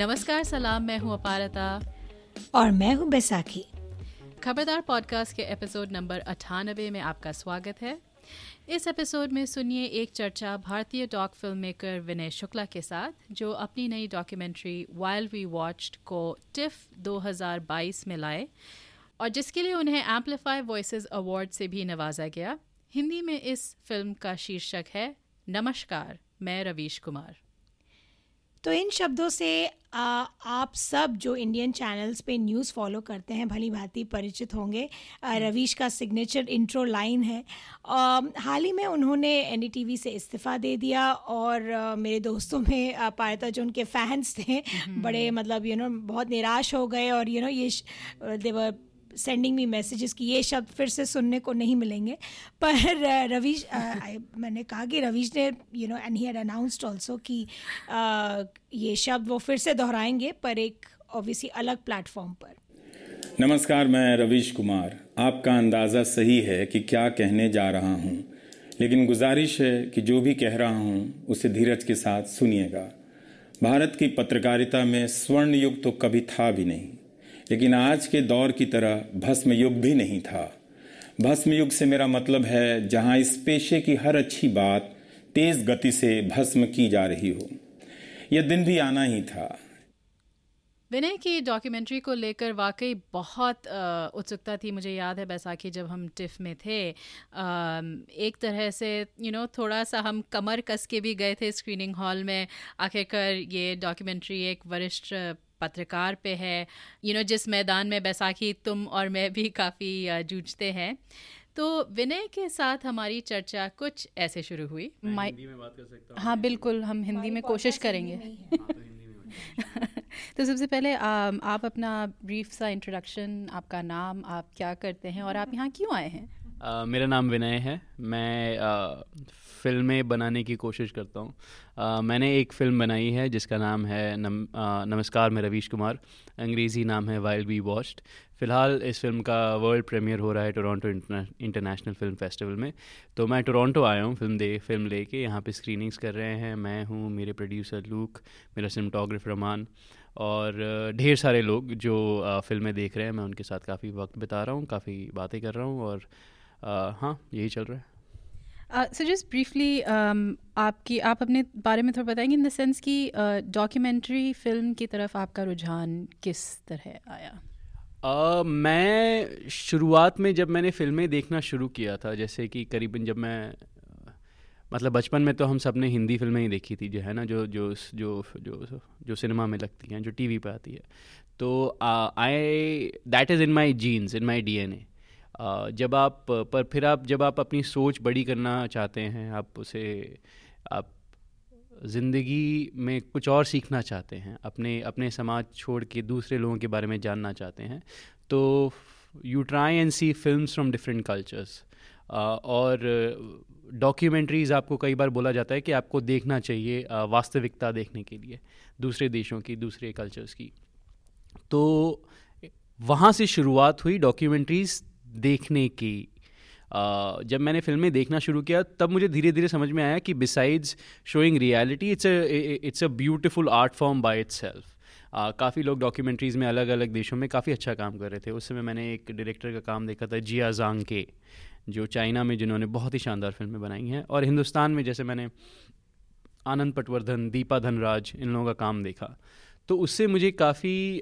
नमस्कार सलाम मैं हूँ अपारता। और मैं हूँ बैसाखी। खबरदार पॉडकास्ट के एपिसोड नंबर अठानबे में आपका स्वागत है। इस एपिसोड में सुनिए एक चर्चा भारतीय doc film maker Vinay Shukla के साथ जो अपनी नई डॉक्यूमेंट्री वाइल्ड वी वॉच्ड को टिफ 2022 में लाए और जिसके लिए उन्हें एम्पलीफाई वॉइस अवार्ड से भी नवाजा गया। हिंदी में इस फ़िल्म का शीर्षक है नमस्कार मैं रवीश कुमार। तो इन शब्दों से आ, आप सब जो इंडियन चैनल्स पे न्यूज़ फॉलो करते हैं भली भांति परिचित होंगे। रवीश का सिग्नेचर इंट्रो लाइन है। हाल ही में उन्होंने एनडीटीवी से इस्तीफ़ा दे दिया और आ, मेरे दोस्तों में पायता जो उनके फैंस थे हम्म। बड़े मतलब यू you नो know, बहुत निराश हो गए और यू you नो know, ये देवर सेंडिंग मी मैसेजेस कि ये शब्द फिर से सुनने को नहीं मिलेंगे। पर रवीश मैंने कहा कि रवीश ने you know and he had announced also कि ये शब्द वो फिर से दोहराएँगे, पर एक ऑब्वियसली अलग प्लेटफॉर्म पर। नमस्कार, मैं रवीश कुमार। आपका अंदाज़ा सही है कि क्या कहने जा रहा हूँ। लेकिन गुजारिश है कि जो भी कह रहा हूँ, उसे धीरज के साथ सुनिएगा। भारत की पत्रकारिता में स्वर्ण युग तो कभी था भी नहीं। लेकिन आज के दौर की तरह भस्म युग भी नहीं था। भस्म युग से मेरा मतलब है जहाँ इस पेशे की हर अच्छी बात तेज गति से भस्म की जा रही हो। यह दिन भी आना ही था। विनय की डॉक्यूमेंट्री को लेकर वाकई बहुत उत्सुकता थी। मुझे याद है बैसाखी जब हम टिफ में थे एक तरह से यू you नो know, थोड़ा सा हम कमर कस के भी गए थे स्क्रीनिंग हॉल में। आखिरकार ये डॉक्यूमेंट्री एक वरिष्ठ पत्रकार पे है। यू you नो know, जिस मैदान में बैसाखी तुम और मैं भी काफ़ी जूझते हैं। तो विनय के साथ हमारी चर्चा कुछ ऐसे शुरू हुई। हिंदी में बात कर सकता हूँ। हाँ बिल्कुल हम हिंदी में कोशिश करेंगे। तो, सबसे पहले आ, आप अपना ब्रीफ सा इंट्रोडक्शन आपका नाम आप क्या करते हैं और आप यहाँ क्यों आए हैं? मेरा नाम विनय है। मैं फ़िल्में बनाने की कोशिश करता हूँ। मैंने एक फ़िल्म बनाई है जिसका नाम है नम, आ, नमस्कार मैं रवीश कुमार। अंग्रेज़ी नाम है वाइल्ड बी वॉच्ड फ़िलहाल इस फ़िल्म का वर्ल्ड प्रीमियर हो रहा है टोरंटो इंटरनेशनल फ़िल्म फेस्टिवल में। तो मैं टोरंटो आया हूँ फ़िल्म दे फ़िल्म लेके। यहाँ पे स्क्रीनिंग्स कर रहे हैं। मैं हूँ मेरे प्रोड्यूसर लूक मेरा सिनेमाटोग्राफर रमान और ढेर सारे लोग जो फ़िल्में देख रहे हैं। मैं उनके साथ काफ़ी वक्त बिता रहा हूँ काफ़ी बातें कर रहा हूँ और हाँ यही चल रहा है। सो जस्ट ब्रीफली आपकी आप अपने बारे में थोड़ा बताएँगे इन द सेंस कि डॉक्यूमेंट्री फ़िल्म की तरफ़ आपका रुझान किस तरह आया? uh, मैं शुरुआत में जब मैंने फ़िल्में देखना शुरू किया था जैसे कि करीबन जब मैं मतलब बचपन में तो हम सबने हिंदी फ़िल्में ही देखी थी जो है ना जो जो जो जो जो सिनेमा में लगती हैं जो टीवी पे आती है। तो I that is in my genes in my D N A जब आप, पर फिर आप, जब आप अपनी सोच बड़ी करना चाहते हैं, आप उसे, आप ज़िंदगी में कुछ और सीखना चाहते हैं, अपने अपने समाज छोड़ के दूसरे लोगों के बारे में जानना चाहते हैं तो you try and see film from different cultures और डॉक्यूमेंट्रीज़ आपको कई बार बोला जाता है कि आपको देखना चाहिए वास्तविकता देखने के लिए, दूसरे देशों की, दूसरे कल्चर्स की। तो वहाँ से शुरुआत हुई डॉक्यूमेंट्रीज़ देखने की Uh, जब मैंने फ़िल्में देखना शुरू किया तब मुझे धीरे धीरे समझ में आया कि besides showing reality it's it's a beautiful art form by itself काफ़ी लोग डॉक्यूमेंट्रीज़ में अलग अलग देशों में काफ़ी अच्छा काम कर रहे थे। उस समय मैंने एक डायरेक्टर का काम देखा था जिया जांग के जो चाइना में जिन्होंने बहुत ही शानदार फ़िल्में बनाई हैं। और हिंदुस्तान में जैसे मैंने आनंद पटवर्धन दीपा धनराज इन लोगों का काम देखा। तो उससे मुझे काफ़ी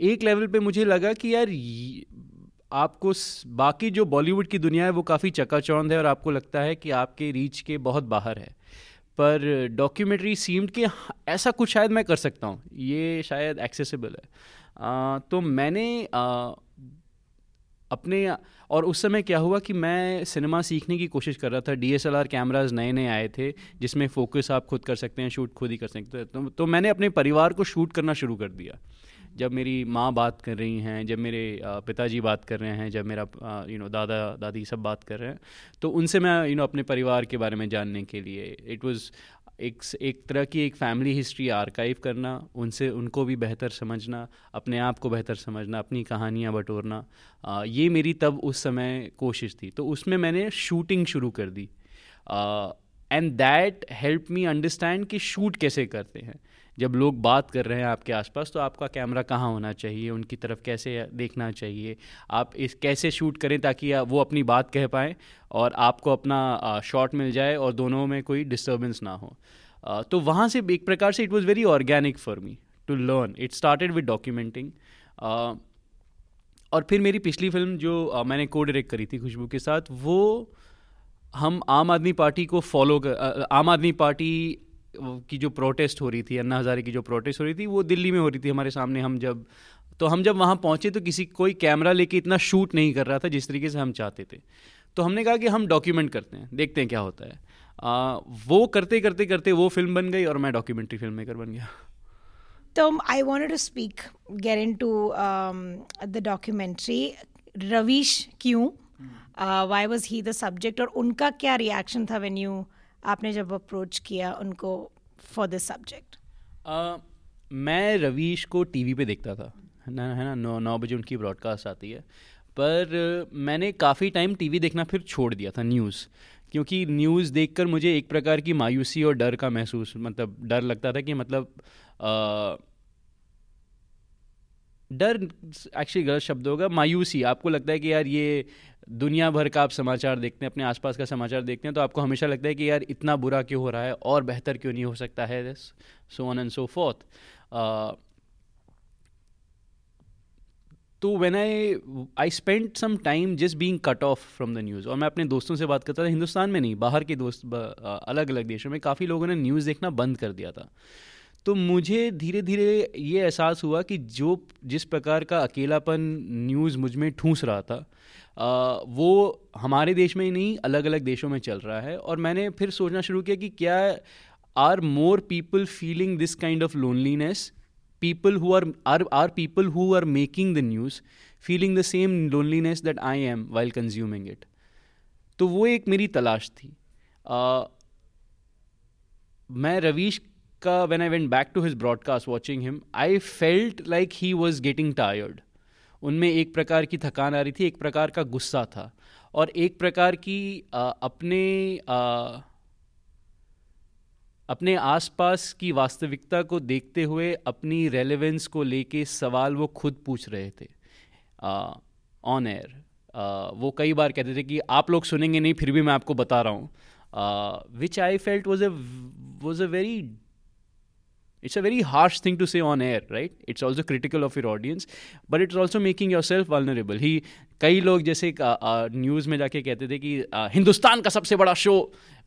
एक लेवल पे मुझे लगा कि यार आपको बाकी जो बॉलीवुड की दुनिया है वो काफ़ी चकाचौंध है और आपको लगता है कि आपके रीच के बहुत बाहर है। पर डॉक्यूमेंट्री सीम्ड कि ऐसा कुछ शायद मैं कर सकता हूँ। ये शायद एक्सेसिबल है। आ, तो मैंने आ, अपने और उस समय क्या हुआ कि मैं सिनेमा सीखने की कोशिश कर रहा था। D S L R cameras नए नए आए थे जिसमें फोकस आप खुद कर सकते हैं शूट खुद ही कर सकते हैं। तो, तो मैंने अपने परिवार को शूट करना शुरू कर दिया। जब मेरी माँ बात कर रही हैं, जब मेरे पिताजी बात कर रहे हैं, जब मेरा यू नो दादा, दादी सब बात कर रहे हैं तो उनसे मैं यू नो अपने परिवार के बारे में जानने के लिए इट वाज एक एक तरह की एक फैमिली हिस्ट्री आर्काइव करना, उनसे, उनको भी बेहतर समझना, अपने आप को बेहतर समझना, अपनी कहानियाँ बटोरना ये मेरी तब उस समय कोशिश थी। तो उसमें मैंने शूटिंग शुरू कर दी। And that help me understand कि शूट कैसे करते हैं। जब लोग बात कर रहे हैं आपके आसपास तो आपका कैमरा कहाँ होना चाहिए? उनकी तरफ़ कैसे देखना चाहिए? आप इस कैसे शूट करें ताकि वो अपनी बात कह पाएँ और आपको अपना शॉट मिल जाए और दोनों में कोई डिस्टर्बेंस ना हो। तो वहाँ से एक प्रकार से it was very organic for me to learn it started with documenting और फिर मेरी पिछली फ़िल्म जो मैंने को डायरेक्ट करी थी खुशबू के साथ, वो हम आम आदमी पार्टी को फॉलो कर आम आदमी पार्टी की जो प्रोटेस्ट हो रही थी अन्ना हज़ारे की जो प्रोटेस्ट हो रही थी वो दिल्ली में हो रही थी हमारे सामने हम जब तो हम जब वहाँ पहुँचे तो किसी कोई कैमरा लेके इतना शूट नहीं कर रहा था जिस तरीके से हम चाहते थे। तो हमने कहा कि हम डॉक्यूमेंट करते हैं देखते हैं क्या होता है। आ, वो करते करते करते वो फ़िल्म बन गई और मैं डॉक्यूमेंट्री फ़िल्म मेकर बन गया। तो I want to speak get into the documentary Ravish क्यों? Why was he the subject और उनका क्या रिएक्शन था वेन यू आपने जब अप्रोच किया उनको फॉर दिस सब्जेक्ट मैं रवीश को टीवी पे देखता था ना है ना नौ नौ बजे उनकी ब्रॉडकास्ट आती है। पर मैंने काफ़ी टाइम टीवी देखना फिर छोड़ दिया था न्यूज़ क्योंकि न्यूज़ देखकर मुझे एक प्रकार की मायूसी और डर का महसूस मतलब डर लगता था कि मतलब आ, डर एक्चुअली गलत शब्द होगा, मायूसी। आपको लगता है कि यार ये दुनिया भर का आप समाचार देखते हैं, अपने आसपास का समाचार देखते हैं तो आपको हमेशा लगता है कि यार इतना बुरा क्यों हो रहा है और बेहतर क्यों नहीं हो सकता है? So on and so forth तो when I I spend some time just being cut off from the news और मैं अपने दोस्तों से बात करता था, हिंदुस्तान में नहीं, बाहर के दोस्त अलग अलग देशों में काफ़ी लोगों ने न्यूज़ देखना बंद कर दिया था। तो मुझे धीरे धीरे ये एहसास हुआ कि जो जिस प्रकार का अकेलापन न्यूज़ मुझमें ठूस रहा था आ, वो हमारे देश में ही नहीं अलग अलग देशों में चल रहा है। और मैंने फिर सोचना शुरू किया कि क्या are more people feeling this kind of loneliness? people who are are are people who are making the news feeling the same loneliness that I am while consuming it. तो वो एक मेरी तलाश थी। uh, मैं रवीश का when I went back to his broadcast watching him I felt like he was getting tired उनमें एक प्रकार की थकान आ रही थी एक प्रकार का गुस्सा था। और एक प्रकार की uh, अपने uh, अपने आसपास की वास्तविकता को देखते हुए अपनी रेलेवेंस को लेके सवाल वो खुद पूछ रहे थे। ऑन एयर वो कई बार कहते थे कि आप लोग सुनेंगे नहीं फिर भी मैं आपको बता रहा हूँ। Which I felt was a was a very it's a very harsh thing to say on air right it's also critical of your audience but it's also making yourself vulnerable ही कई लोग जैसे न्यूज़ में जाके कहते थे कि हिंदुस्तान का सबसे बड़ा शो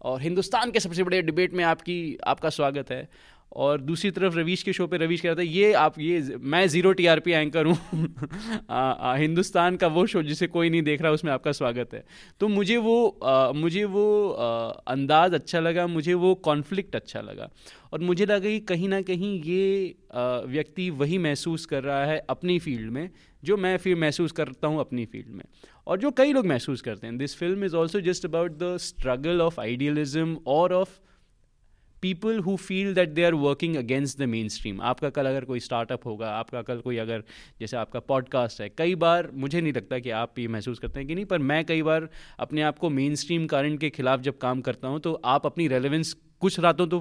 और हिंदुस्तान के सबसे बड़े डिबेट में आपकी आपका स्वागत है और दूसरी तरफ़ रवीश के शो पे रवीश कह रहा था ये आप ये मैं ज़ीरो टीआरपी एंकर हूँ। हिंदुस्तान का वो शो जिसे कोई नहीं देख रहा उसमें आपका स्वागत है। तो मुझे वो आ, मुझे वो आ, अंदाज़ अच्छा लगा मुझे वो कॉन्फ्लिक्ट अच्छा लगा। और मुझे लगा कि कहीं ना कहीं ये व्यक्ति वही महसूस कर रहा है अपनी फ़ील्ड में जो मैं फिर महसूस करता हूँ अपनी फ़ील्ड में। और जो कई लोग महसूस करते हैं। This film is also just about the struggle of idealism और of people who feel that they are working against the mainstream आपका कल अगर कोई स्टार्टअप होगा, आपका कल कोई अगर, जैसे आपका पॉडकास्ट है, कई बार मुझे नहीं लगता कि आप ये महसूस करते हैं कि नहीं, पर मैं कई बार अपने आप को मेन स्ट्रीम करंट के खिलाफ जब काम करता हूँ तो आप अपनी रेलिवेंस कुछ रातों तो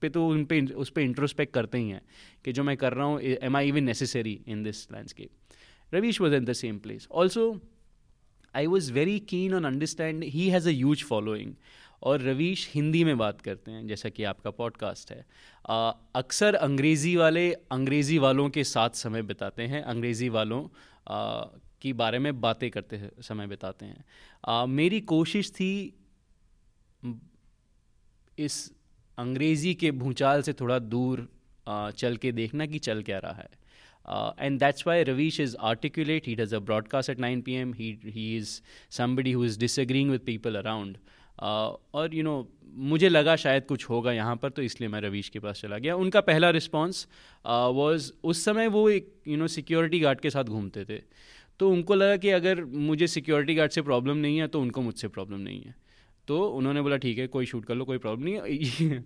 पे तो उन पे, उस पर इंट्रोस्पेक्ट करते ही हैं कि जो मैं कर रहा हूँ am I even necessary in this landscape Ravish was in the same place also I was very keen on understand he has a huge following और रवीश हिंदी में बात करते हैं जैसा कि आपका पॉडकास्ट है अक्सर अंग्रेज़ी वाले अंग्रेज़ी वालों के साथ समय बिताते हैं अंग्रेज़ी वालों आ, की बारे में बातें करते समय बिताते हैं आ, मेरी कोशिश थी इस अंग्रेज़ी के भूचाल से थोड़ा दूर आ, चल के देखना कि चल क्या रहा है Uh, and that's why Ravish is articulate. He does a broadcast at 9 p.m. He he is somebody who is disagreeing with people around. और यू नो मुझे लगा शायद कुछ होगा यहाँ पर तो इसलिए मैं रवीश के पास चला गया। उनका पहला रिस्पॉन्स वॉज़ उस समय वो एक यू नो सिक्योरिटी गार्ड के साथ घूमते थे। तो उनको लगा कि अगर मुझे सिक्योरिटी गार्ड से प्रॉब्लम नहीं है तो उनको मुझसे प्रॉब्लम नहीं है। तो उन्होंने बोला, ठीक है, कोई शूट कर लो, कोई प्रॉब्लम नहीं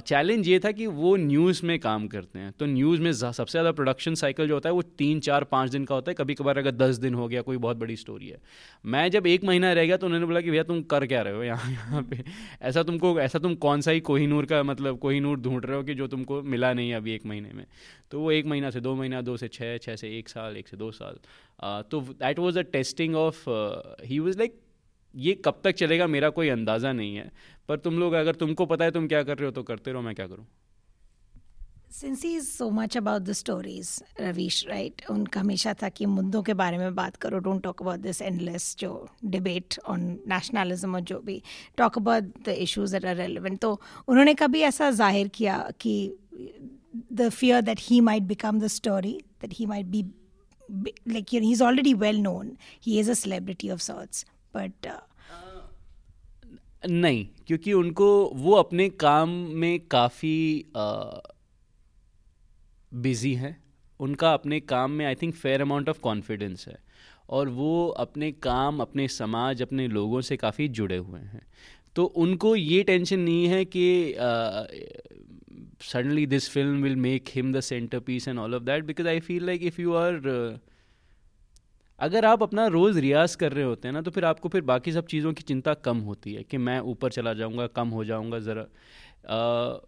चैलेंज ये था कि वो न्यूज़ में काम करते हैं। तो न्यूज़ में सबसे ज़्यादा प्रोडक्शन साइकिल जो होता है, वो तीन, चार, पाँच दिन का होता है। कभी कभार अगर दस दिन हो गया, कोई बहुत बड़ी स्टोरी है। मैं जब एक महीना रह गया तो उन्होंने बोला कि, भैया, तुम कर क्या रहे हो यहाँ यहाँ पे? ऐसा तुमको, ऐसा तुम कौन सा ही कोहिनूर का मतलब कोहिनूर ढूंढ रहे हो कि जो तुमको मिला नहीं अभी एक महीने में? तो वो एक महीना से दो महीना, दो से छः छः से एक साल, एक से दो साल। तो that was a testing of he was like ये कब तक चलेगा मेरा कोई अंदाज़ा नहीं है। पर तुम लोग अगर तुमको पता है तुम क्या कर रहे हो तो करते रहो मैं क्या करूँ? Since he is so much about the stories Ravish right उनका हमेशा था कि मुद्दों के बारे में बात करो don't talk about this endless जो डिबेट ऑन नेशनलिज्म और जो भी। Talk about the issues are relevant तो उन्होंने कभी ऐसा ज़ाहिर किया कि the fear that he might become the story that he might be you know, he's already well known. He is a celebrity of sorts but uh, नहीं क्योंकि उनको वो अपने काम में काफ़ी बिज़ी हैं। उनका अपने काम में I think fair amount of confidence है। और वो अपने काम अपने समाज अपने लोगों से काफ़ी जुड़े हुए हैं। तो उनको ये टेंशन नहीं है कि suddenly this film will make him the centre piece and all of that because I feel like if you are अगर आप अपना रोज़ रियाज कर रहे होते हैं ना तो फिर आपको फिर बाकी सब चीज़ों की चिंता कम होती है कि मैं ऊपर चला जाऊँगा, कम हो जाऊँगा ज़रा।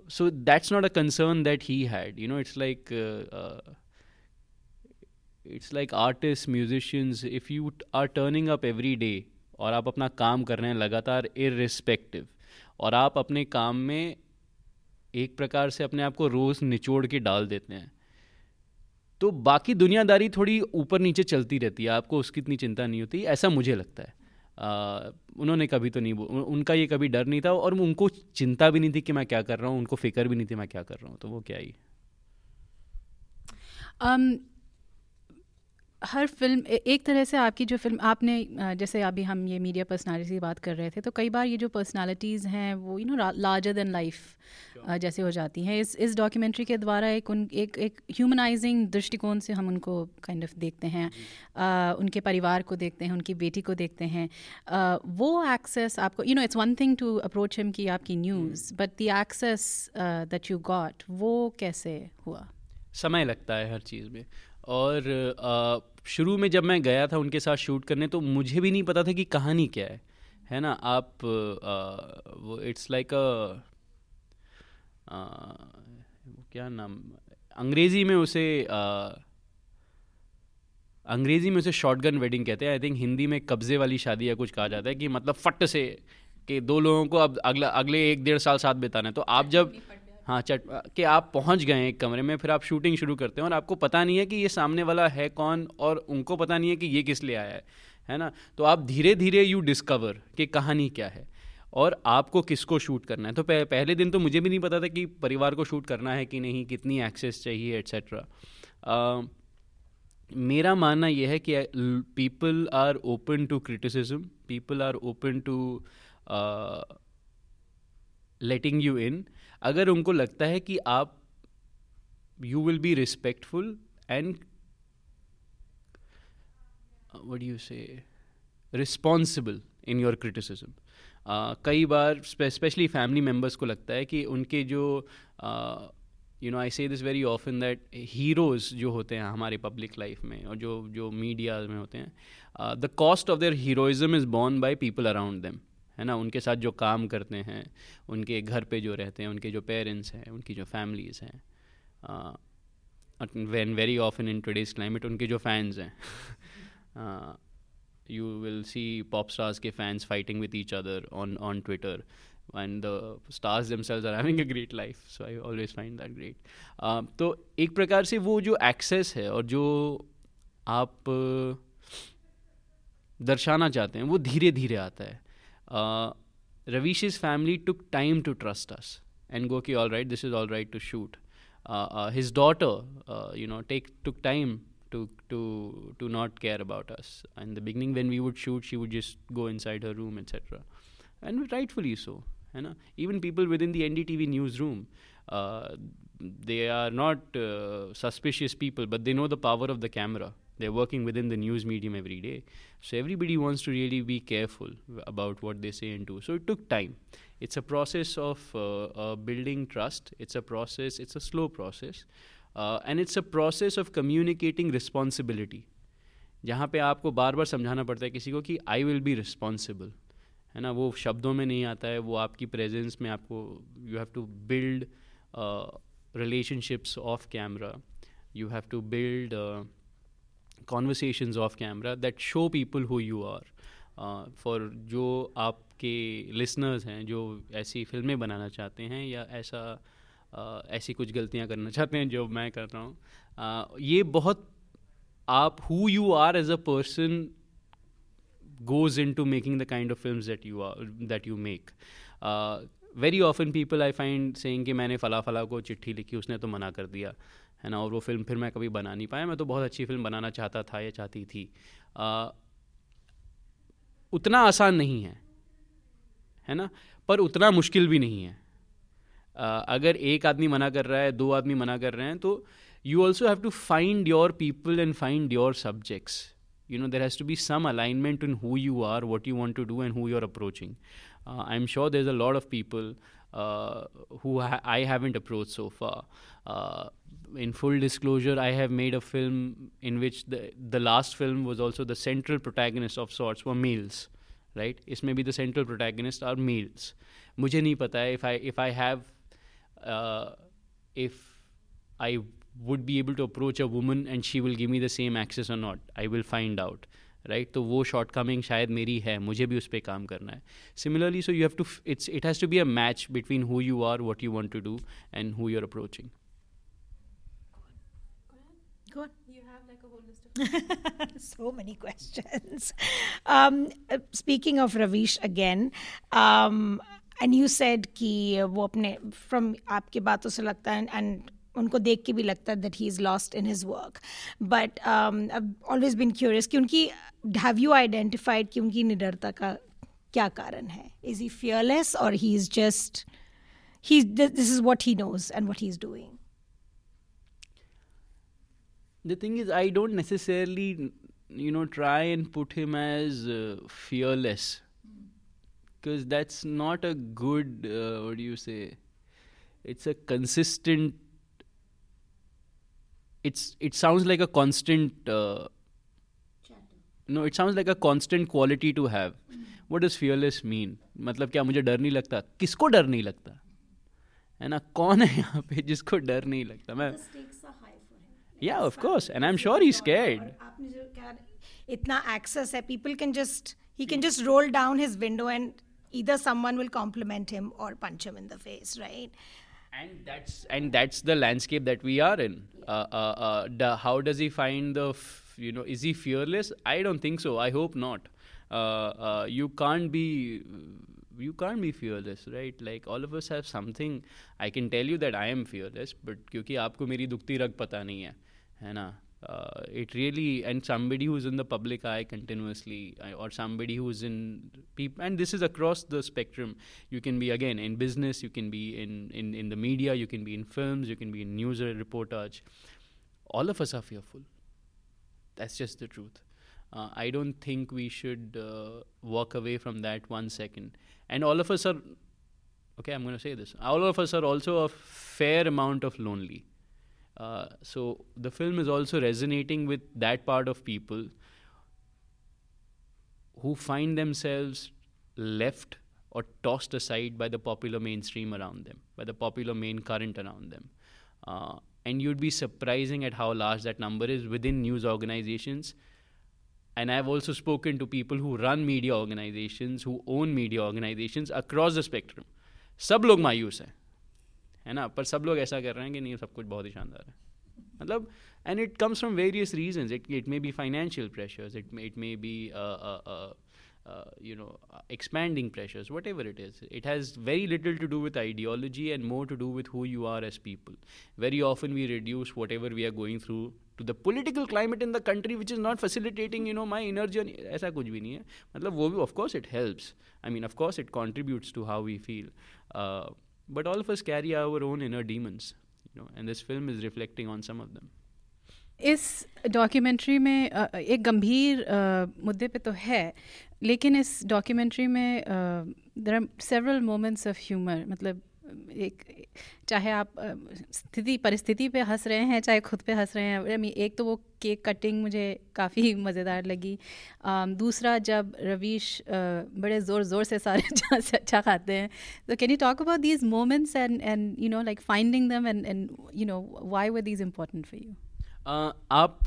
So that's not a concern that he had you know it's like it's like artist musicians if you are turning up every day और आप अपना काम कर रहे हैं लगातार इरिस्पेक्टिव और आप अपने काम में एक प्रकार से अपने आप को रोज़ निचोड़ के डाल देते हैं। तो बाकी दुनियादारी थोड़ी ऊपर नीचे चलती रहती है आपको उसकी इतनी चिंता नहीं होती ऐसा मुझे लगता है। आ, उन्होंने कभी तो नहीं उनका ये कभी डर नहीं था और उनको चिंता भी नहीं थी कि मैं क्या कर रहा हूँ उनको फ़िक्र भी नहीं थी मैं क्या कर रहा हूँ तो वो क्या ही। um, हर फ़िल्म एक तरह से आपकी जो फ़िल्म आपने जैसे अभी हम ये मीडिया पर्सनालिटी की बात कर रहे थे तो कई बार ये जो पर्सनालिटीज़ हैं वो you know larger than life जैसे हो जाती हैं। इस इस डॉक्यूमेंट्री के द्वारा एक उन एक एक ह्यूमनाइजिंग दृष्टिकोण से हम उनको काइंड kind ऑफ़ of देखते हैं। आ, उनके परिवार को देखते हैं उनकी बेटी को देखते हैं। आ, वो एक्सेस आपको you know it's one thing to approach him की आपकी news but the access that you got वो कैसे हुआ? समय लगता है हर चीज़ में। और शुरू में जब मैं गया था उनके साथ शूट करने तो मुझे भी नहीं पता था कि कहानी क्या है। है ना? आप आ, वो इट्स लाइक अ क्या नाम? अंग्रेज़ी में उसे आ, अंग्रेज़ी में उसे शॉटगन वेडिंग कहते हैं। आई थिंक हिंदी में कब्ज़े वाली शादी या कुछ कहा जाता है कि मतलब फट से कि दो लोगों को अब अगला अगले एक डेढ़ साल साथ बिताना है। तो आप जब हाँ चट कि आप पहुँच गए एक कमरे में, फिर आप शूटिंग शुरू करते हैं और आपको पता नहीं है कि ये सामने वाला है कौन और उनको पता नहीं है कि ये किस लिए आया है है ना? तो आप धीरे धीरे यू डिस्कवर कि कहानी क्या है और आपको किसको शूट करना है। तो पहले दिन तो मुझे भी नहीं पता था कि परिवार को शूट करना है कि नहीं, कितनी एक्सेस चाहिए एट्सेट्रा मेरा मानना यह है कि people are open to criticism people are open to letting you in अगर उनको लगता है कि आप you will be respectful and what you say responsible in your criticism कई बार स्पेशली फैमिली मेंबर्स को लगता है कि उनके जो you know I say this very often that heroes जो होते हैं हमारे पब्लिक लाइफ में और जो जो मीडिया में होते हैं the cost of their heroism is borne by people around them है ना, उनके साथ जो काम करते हैं, उनके घर पे जो रहते हैं, उनके जो पेरेंट्स हैं, उनकी जो फैमिलीज़ हैं when very often in today's climate उनके जो फैंस हैं you will see pop stars के fans fighting with each other on on Twitter and the stars themselves are having a great life so I always find that great तो एक प्रकार से वो जो एक्सेस है और जो आप दर्शाना चाहते हैं, वो धीरे धीरे आता है। Uh, Ravish's family took time to trust us and go, okay, all right, this is all right to shoot. Uh, uh, his daughter, uh, you know, take took time to to to not care about us. In the beginning, when we would shoot, she would just go inside her room, etc. And rightfully so. You know, even people within the NDTV newsroom, uh, they are not uh, suspicious people, but they know the power of the camera they're working within the news medium every day so everybody wants to really be careful about what they say and do so it took time it's a process of uh, uh, building trust it's a process it's a slow process uh, and it's a process of communicating responsibility जहाँ पे आपको बार बार समझाना पड़ता है किसी को कि I will be responsible है ना वो शब्दों में नहीं आता है वो आपकी प्रेजेंस में आपको you have to build relationships off camera you have to build uh, conversations off camera that show people who you are uh, for जो आपके listeners हैं जो ऐसी फ़िल्में बनाना चाहते हैं या ऐसा uh, ऐसी कुछ गलतियाँ करना चाहते हैं जो मैं कर रहा हूँ uh, ये बहुत आप who you are as a person goes into making the kind of films that you are that you make uh, very often people I find saying कि मैंने फ़ला फ़ला को चिट्ठी लिखी उसने तो मना कर दिया है ना? और वो फ़िल्म फिर मैं कभी बना नहीं पाया। मैं तो बहुत अच्छी फ़िल्म बनाना चाहता था या चाहती थी। आ, उतना आसान नहीं है है ना? पर उतना मुश्किल भी नहीं है। आ, अगर एक आदमी मना कर रहा है दो आदमी मना कर रहे हैं तो you also have to find your people and find your subjects you know there has to be some alignment in who you are what you want to do and who you're approaching. Uh, i'm sure there's a lot of people uh, who ha- I haven't approached so far. Uh, in full disclosure, I have made a film in which the the last film was also the central protagonist of sorts were males, right? इसमें भी the central protagonists are males. मुझे नहीं पता है if I if I have uh, if I would be able to approach a woman and she will give me the same access or not. I will find out. Right तो वो short coming शायद मेरी है मुझे भी उस पर काम करना है similarly so you have to it's it has to be a match between who you are what you want to do and who you are approaching Good. You have like a whole list of so many questions. Um, speaking of Ravish again, um, and you said कि वो अपने from आपकी बातों से लगता है and उनको देख के भी लगता है that he is lost in his work but always been curious कि उनकी हैव यू आइडेंटिफाइड कि उनकी निडरता का क्या कारण है इज ही फियरलेस और he is just he this is what he knows and what he is doing The thing is, I don't necessarily, you know, try and put him as uh, fearless because that's not a good, uh, what do you say? It's a consistent it's it sounds like a constant uh, no it sounds like a constant quality to have mm. what does fearless mean मतलब क्या मुझे डर नहीं लगता किसको डर नहीं लगता है ना कौन है यहाँ पे जिसको डर नहीं लगता मैं या of course and I am sure he scared इतना एक्सेस है people can just he can just roll down his window and either someone will compliment him or punch him in the face right and that's and that's the landscape that we are in uh, uh, uh, the, how does he find the f- you know is he fearless i don't think so i hope not uh, uh, you can't be you can't be fearless right like all of us have something i can tell you that i am fearless but क्योंकि आपको मेरी दुखती रग पता नहीं है है ना Uh, it really and somebody who's in the public eye continuously or somebody who's in people and this is across the spectrum. You can be again in business you can be in, in, in the media you can be in films you can be in news reportage. All of us are fearful. That's just the truth. Uh, i don't think we should uh, walk away from that one second. And all of us are okay i'm going to say this. All of us are also a fair amount of lonely uh, so the film is also resonating with that part of people who find themselves left or tossed aside by the popular mainstream around them, by the popular main current around them. Uh, and you'd be surprising at how large that number is within news organizations. And I've also spoken to people who run media organizations, who own media organizations across the spectrum. सब लोग मायूस हैं है ना पर सब लोग ऐसा कर रहे हैं कि नहीं सब कुछ बहुत ही शानदार है मतलब and it comes from various reason it it may be financial pressures it it may be you know uh, expanding pressures whatever it is it has very little to do with ideology and more to do with who you are as people very often we reduce whatever we are going through to the political climate in the country which is not facilitating you know my inner journey ऐसा कुछ भी नहीं है मतलब वो भी helps I mean of course it contributes to how we feel uh, but all of us carry our own inner demons you know and this film is reflecting on some of them इस documentary में एक गंभीर मुद्दे पे तो है लेकिन इस डॉक्यूमेंट्री में there are several moments of humour मतलब एक, चाहे आप स्थिति, परिस्थिति पे हंस रहे हैं, चाहे खुद पे हंस रहे हैं एक तो वो केक कटिंग मुझे काफ़ी मज़ेदार लगी। दूसरा जब रवीश बड़े ज़ोर ज़ोर से सारे जहाँ से अच्छा खाते हैं तो can you talk about these moments and and you know like finding them and and you know why were these important for you आप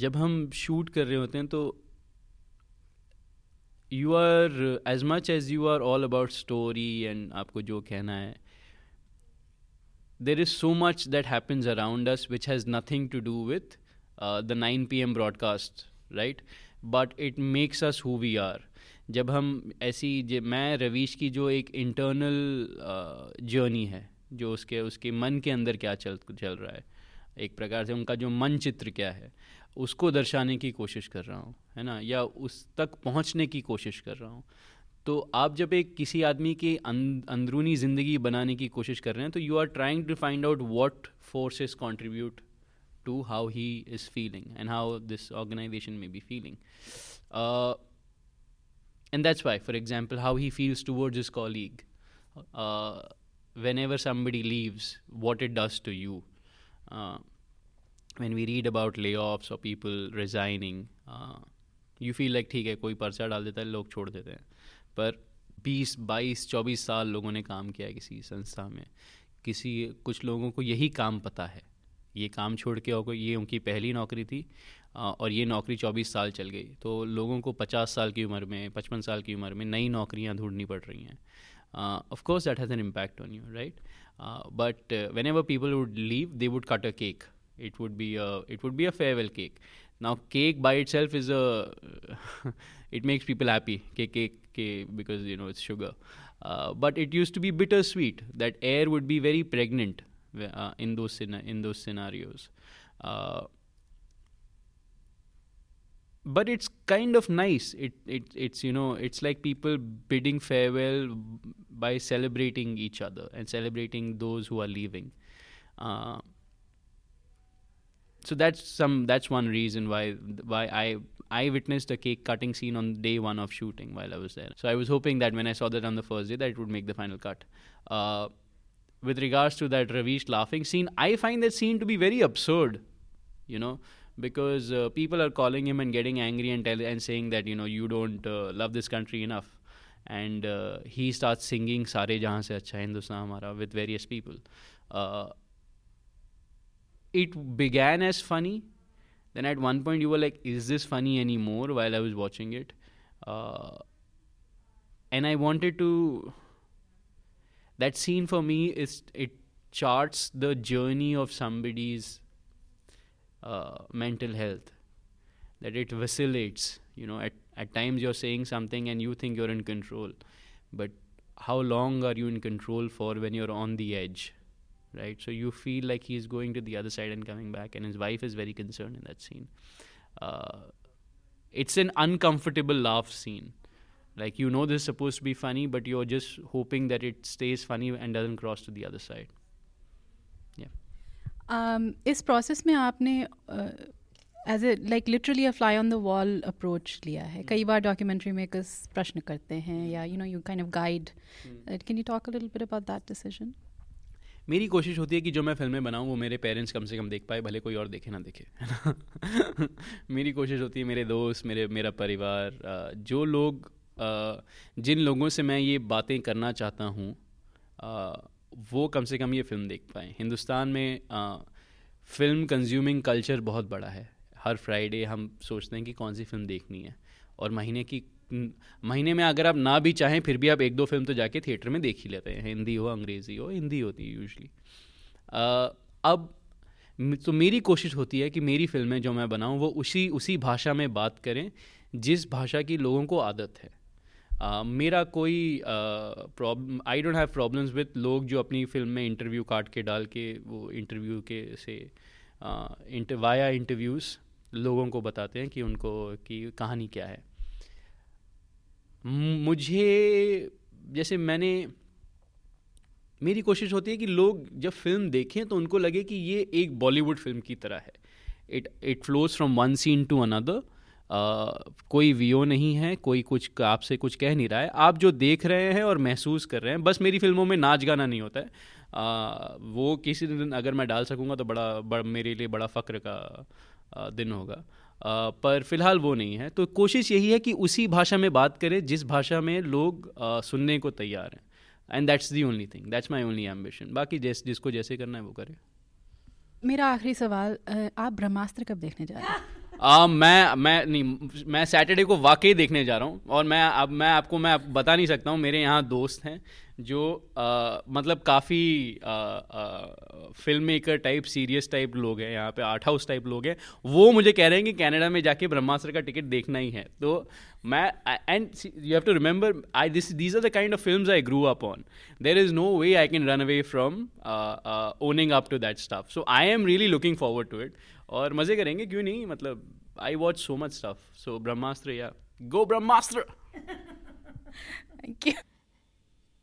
जब हम शूट कर रहे होते हैं तो you are as much as you are all about story and आपको जो कहना है there is so much that happens around us which has nothing to do with the nine P M broadcast right but it makes us who we are जब हम ऐसी मैं रवीश की जो एक इंटरनल जर्नी uh, है जो उसके उसके मन के अंदर क्या चल चल रहा है एक प्रकार से उनका जो मन चित्र क्या है उसको दर्शाने की कोशिश कर रहा हूँ है ना? या उस तक पहुँचने की कोशिश कर रहा हूँ। तो आप जब एक किसी आदमी की अं, अंदरूनी ज़िंदगी बनाने की कोशिश कर रहे हैं तो you are trying to find out what forces contribute to how he is feeling and how this organisation में be feeling and that's why for example how he feels towards his colleague. Uh, whenever somebody leaves what it does to you. Uh, when we read about layoffs or people resigning uh, you feel like ठीक है कोई पर्चा डाल देता है लोग छोड़ देते हैं। पर 20 22 24 साल लोगों ने काम किया किसी संस्था में। किसी कुछ लोगों को यही काम पता है। ये काम छोड़ के और ये उनकी पहली नौकरी थी और ये नौकरी 24 साल चल गई। तो लोगों को 50 साल की उम्र में 55 साल की उम्र में नई नौकरियाँ ढूंढनी पड़ रही हैं। Of course that has an impact on you right but whenever people would leave they would cut a cake it would be a it would be a farewell cake. Now cake by itself is a it makes people happy. Cake cake, cake because you know it's sugar. Uh, but it used to be bittersweet that air would be very pregnant uh, in those in those scenarios. Uh, but it's kind of nice. It, it it's you know it's like people bidding farewell by celebrating each other and celebrating those who are leaving. Uh, so that's some that's one reason why why I I witnessed a cake cutting scene on day one of shooting while I was there. So I was hoping that when I saw that on the first day, that it would make the final cut. Uh, with regards to that Ravish laughing scene, I find that scene to be very absurd. You know, because uh, people are calling him and getting angry and tell, and saying that you know you don't uh, love this country enough, and uh, he starts singing "Sare Jahan Se Acha Hindustan Hamara" with various people. It began as funny. Then at one point you were like, "Is this funny anymore?" While I was watching it, uh, and I wanted to. That scene for me is it charts the journey of somebody's uh, mental health. That it vacillates. You know, at at times you're saying something and you think you're in control, but how long are you in control for when you're on the edge? right? So you feel like he's going to the other side and coming back, and his wife is very concerned in that scene. Uh, it's an uncomfortable laugh scene. Like you know this is supposed to be funny, but you're just hoping that it stays funny and doesn't cross to the other side. Yeah. Um, इस process में आपने as a like literally a fly on the wall approach लिया है कई बार documentary makers प्रश्न करते हैं या you know you kind of guide can you talk a little bit about that decision मेरी कोशिश होती है कि जो मैं फ़िल्में बनाऊँ, वो मेरे पेरेंट्स कम से कम देख पाए, भले कोई और देखे ना देखे। है ना मेरी कोशिश होती है मेरे दोस्त, मेरे, मेरा परिवार जो लोग जिन लोगों से मैं ये बातें करना चाहता हूँ वो कम से कम ये फ़िल्म देख पाएँ। हिंदुस्तान में फ़िल्म कंज्यूमिंग कल्चर बहुत बड़ा है। हर फ्राइडे हम सोचते हैं कि कौन सी फ़िल्म देखनी है, और महीने की महीने में अगर आप ना भी चाहें फिर भी आप एक दो फ़िल्म तो जाके थिएटर में देख ही लेते हैं। हिंदी हो अंग्रेज़ी हो हिंदी होती है यूजली अब तो मेरी कोशिश होती है कि मेरी फ़िल्में जो मैं बनाऊँ वो उसी उसी भाषा में बात करें जिस भाषा की लोगों को आदत है। Uh, मेरा कोई problem I don't have problems with लोग जो अपनी फ़िल्म में इंटरव्यू काट के डाल के वो इंटरव्यू के से वाया इंटरव्यूज़ लोगों को बताते हैं कि उनको कि कहानी क्या है। मुझे जैसे मैंने मेरी कोशिश होती है कि लोग जब फ़िल्म देखें तो उनको लगे कि ये एक बॉलीवुड फ़िल्म की तरह है। It it flows from one scene to another कोई वीओ नहीं है कोई कुछ आपसे कुछ कह नहीं रहा है। आप जो देख रहे हैं और महसूस कर रहे हैं बस मेरी फ़िल्मों में नाच गाना नहीं होता है। uh, वो किसी दिन अगर मैं डाल सकूँगा तो बड़ा बड़ा मेरे लिए बड़ा फ़ख्र का uh, दिन होगा। पर फ़िलहाल वो नहीं है। तो कोशिश यही है कि उसी भाषा में बात करें जिस भाषा में लोग सुनने को तैयार हैं। And that's the only thing that's my only ambition बाकी जैस, जिसको जैसे करना है वो करे। मेरा आखिरी सवाल आप ब्रह्मास्त्र कब देखने जा रहे हैं? आ, मैं मैं नहीं मैं सैटरडे को वाकई देखने जा रहा हूँ और मैं अब मैं आपको मैं आप बता नहीं सकता हूँ मेरे यहाँ दोस्त हैं जो आ, मतलब काफ़ी film maker type serious type लोग हैं यहाँ पे आर्ट हाउस टाइप लोग हैं। वो मुझे कह रहे हैं कि कनाडा में जाके ब्रह्मास्त्र का टिकट देखना ही है। तो मैं and you have to remember I this these are the kind of film I grew up on there is no way I can run away from owning up to that stuff so I am really looking forward to it और मज़े करेंगे क्यों नहीं? मतलब I watch so much stuff so Brahmastra या go Brahmastra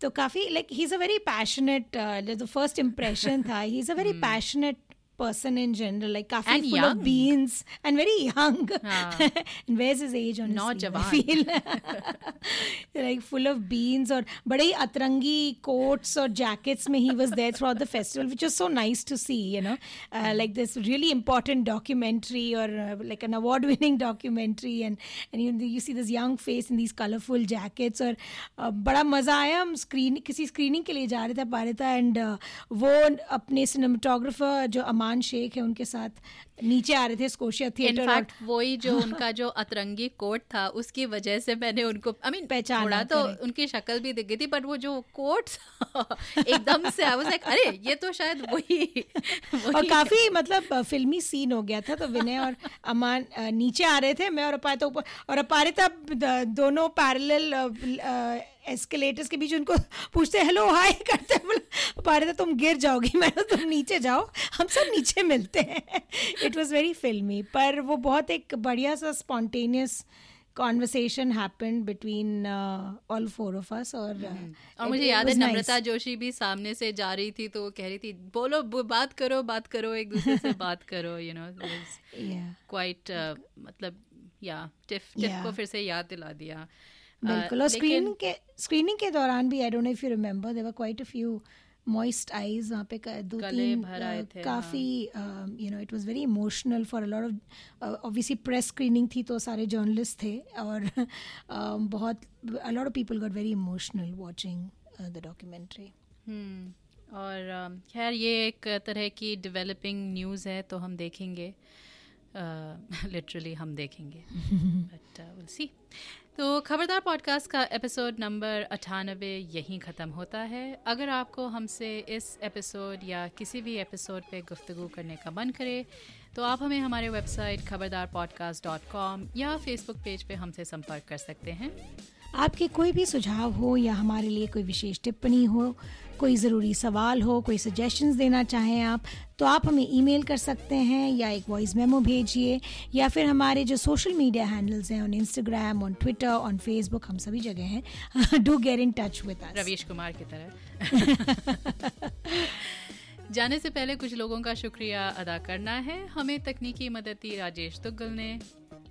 तो काफ़ी like he is a very passionate जो फ़र्स्ट इम्प्रेशन था. He is a very passionate person in general, like kafi and full young. of beans and very young. हाँ. and where's his age on Not his jawan. I feel like full of beans or बड़े ही अतरंगी coats or jackets में he was there throughout the festival, which was so nice to see. You know, uh, like this really important documentary or uh, like an award-winning documentary, and and you you see this young face in these colorful jackets और uh, बड़ा मज़ा आया हम screen किसी screening के लिए जा रहे थे पारिता एंड uh, वो अपने सिनेमाटोग्राफर जो अमा अरमान शेख है उनके साथ नीचे आ रहे थे स्कोशिया थिएटर इनफैक्ट वही जो उनका जो अतरंगी कोट था उसकी वजह से मैंने उनको आई मीन पहचाना तो उनकी शक्ल भी दिख गई थी बट वो जो कोट एकदम से आई वाज लाइक अरे ये तो शायद वही, वही और काफ़ी मतलब फिल्मी सीन हो गया था तो विनय और अमान नीचे आ रहे थे मैं और अपारिता ऊपर और अपारिता दोनों पैरेलल एस्केलेटर्स के बीच उनको पूछते हेलो हाय करते अपारिता तुम गिर जाओगी मैं तुम नीचे जाओ हम सब नीचे मिलते हैं। इट वॉज़ वेरी फिल्मी पर वो बहुत एक बढ़िया सा spontaneous conversation happened between all four of us और uh, और मुझे याद है नम्रता जोशी भी सामने से जा रही थी तो कह रही थी बोलो बात करो बात करो एक दूसरे से बात करो यू नो क्वाइट मतलब या टिफ टिफ को फिर से याद दिला दिया। बिल्कुल। और स्क्रीनिंग के स्क्रीनिंग के दौरान भी I don't know if you remember there were quite a few moist eyes वहाँ पे दो तीन uh, काफ़ी you know it was very emotional for a lot of obviously press screening थी तो सारे जर्नलिस्ट थे और uh, बहुत a lot of people got very emotional watching the documentary और खैर ये एक तरह की डेवलपिंग न्यूज़ है तो हम देखेंगे लिटरली uh, हम देखेंगे बट विल सी तो खबरदार पॉडकास्ट का एपिसोड नंबर अठानबे यहीं ख़त्म होता है। अगर आपको हमसे इस एपिसोड या किसी भी एपिसोड पे गुफ्तु करने का मन करे तो आप हमें हमारे website Khabardar podcast dot com या फेसबुक पेज पे हमसे संपर्क कर सकते हैं। आपके कोई भी सुझाव हो या हमारे लिए कोई विशेष टिप्पणी हो, कोई ज़रूरी सवाल हो, कोई सजेशंस देना चाहें आप तो आप हमें ईमेल कर सकते हैं या एक वॉइस मेमो भेजिए, या फिर हमारे जो सोशल मीडिया हैंडल्स हैं on Instagram on Twitter on Facebook हम सभी जगह हैं do get in touch with Ravish Kumar की तरह। जाने से पहले कुछ लोगों का शुक्रिया अदा करना है। हमें तकनीकी मदद दी राजेश दुग्गल ने।